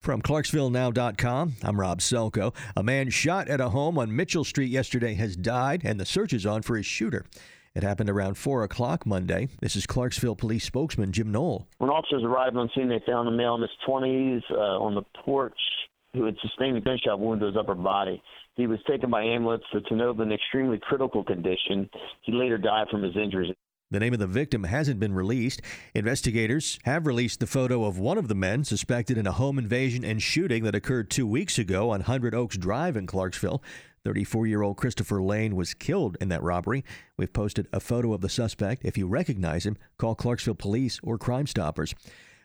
From ClarksvilleNow.com, I'm Rob Selko. A man shot at a home on Mitchell Street yesterday has died, and the search is on for his shooter. It happened around 4 o'clock Monday. This is Clarksville Police spokesman Jim Knoll. When officers arrived on scene, they found a male in his 20s uh, on the porch who had sustained a gunshot wound to his upper body. He was taken by ambulance to Tennova in extremely critical condition. He later died from his injuries. The name of the victim hasn't been released. Investigators have released the photo of one of the men suspected in a home invasion and shooting that occurred two weeks ago on Hundred Oaks Drive in Clarksville. 34 year old Christopher Lane was killed in that robbery. We've posted a photo of the suspect. If you recognize him, call Clarksville Police or Crime Stoppers.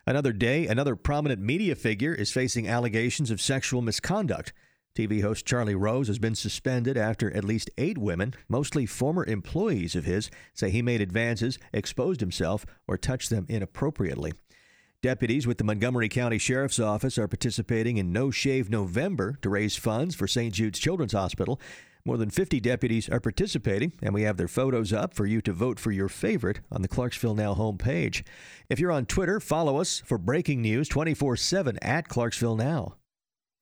Another day, another prominent media figure is facing allegations of sexual misconduct. TV host Charlie Rose has been suspended after at least eight women, mostly former employees of his, say he made advances, exposed himself, or touched them inappropriately. Deputies with the Montgomery County Sheriff's Office are participating in No Shave November to raise funds for St. Jude's Children's Hospital. More than 50 deputies are participating, and we have their photos up for you to vote for your favorite on the Clarksville Now homepage. If you're on Twitter, follow us for breaking news 24 7 at Clarksville Now.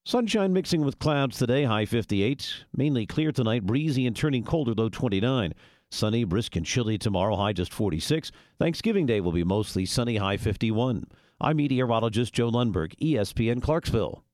Sunshine mixing with clouds today, high 58. Mainly clear tonight, breezy and turning colder, low 29. Sunny, brisk, and chilly tomorrow, high just 46. Thanksgiving Day will be mostly sunny, high 51. I'm meteorologist Joe Lundberg, ESPN Clarksville.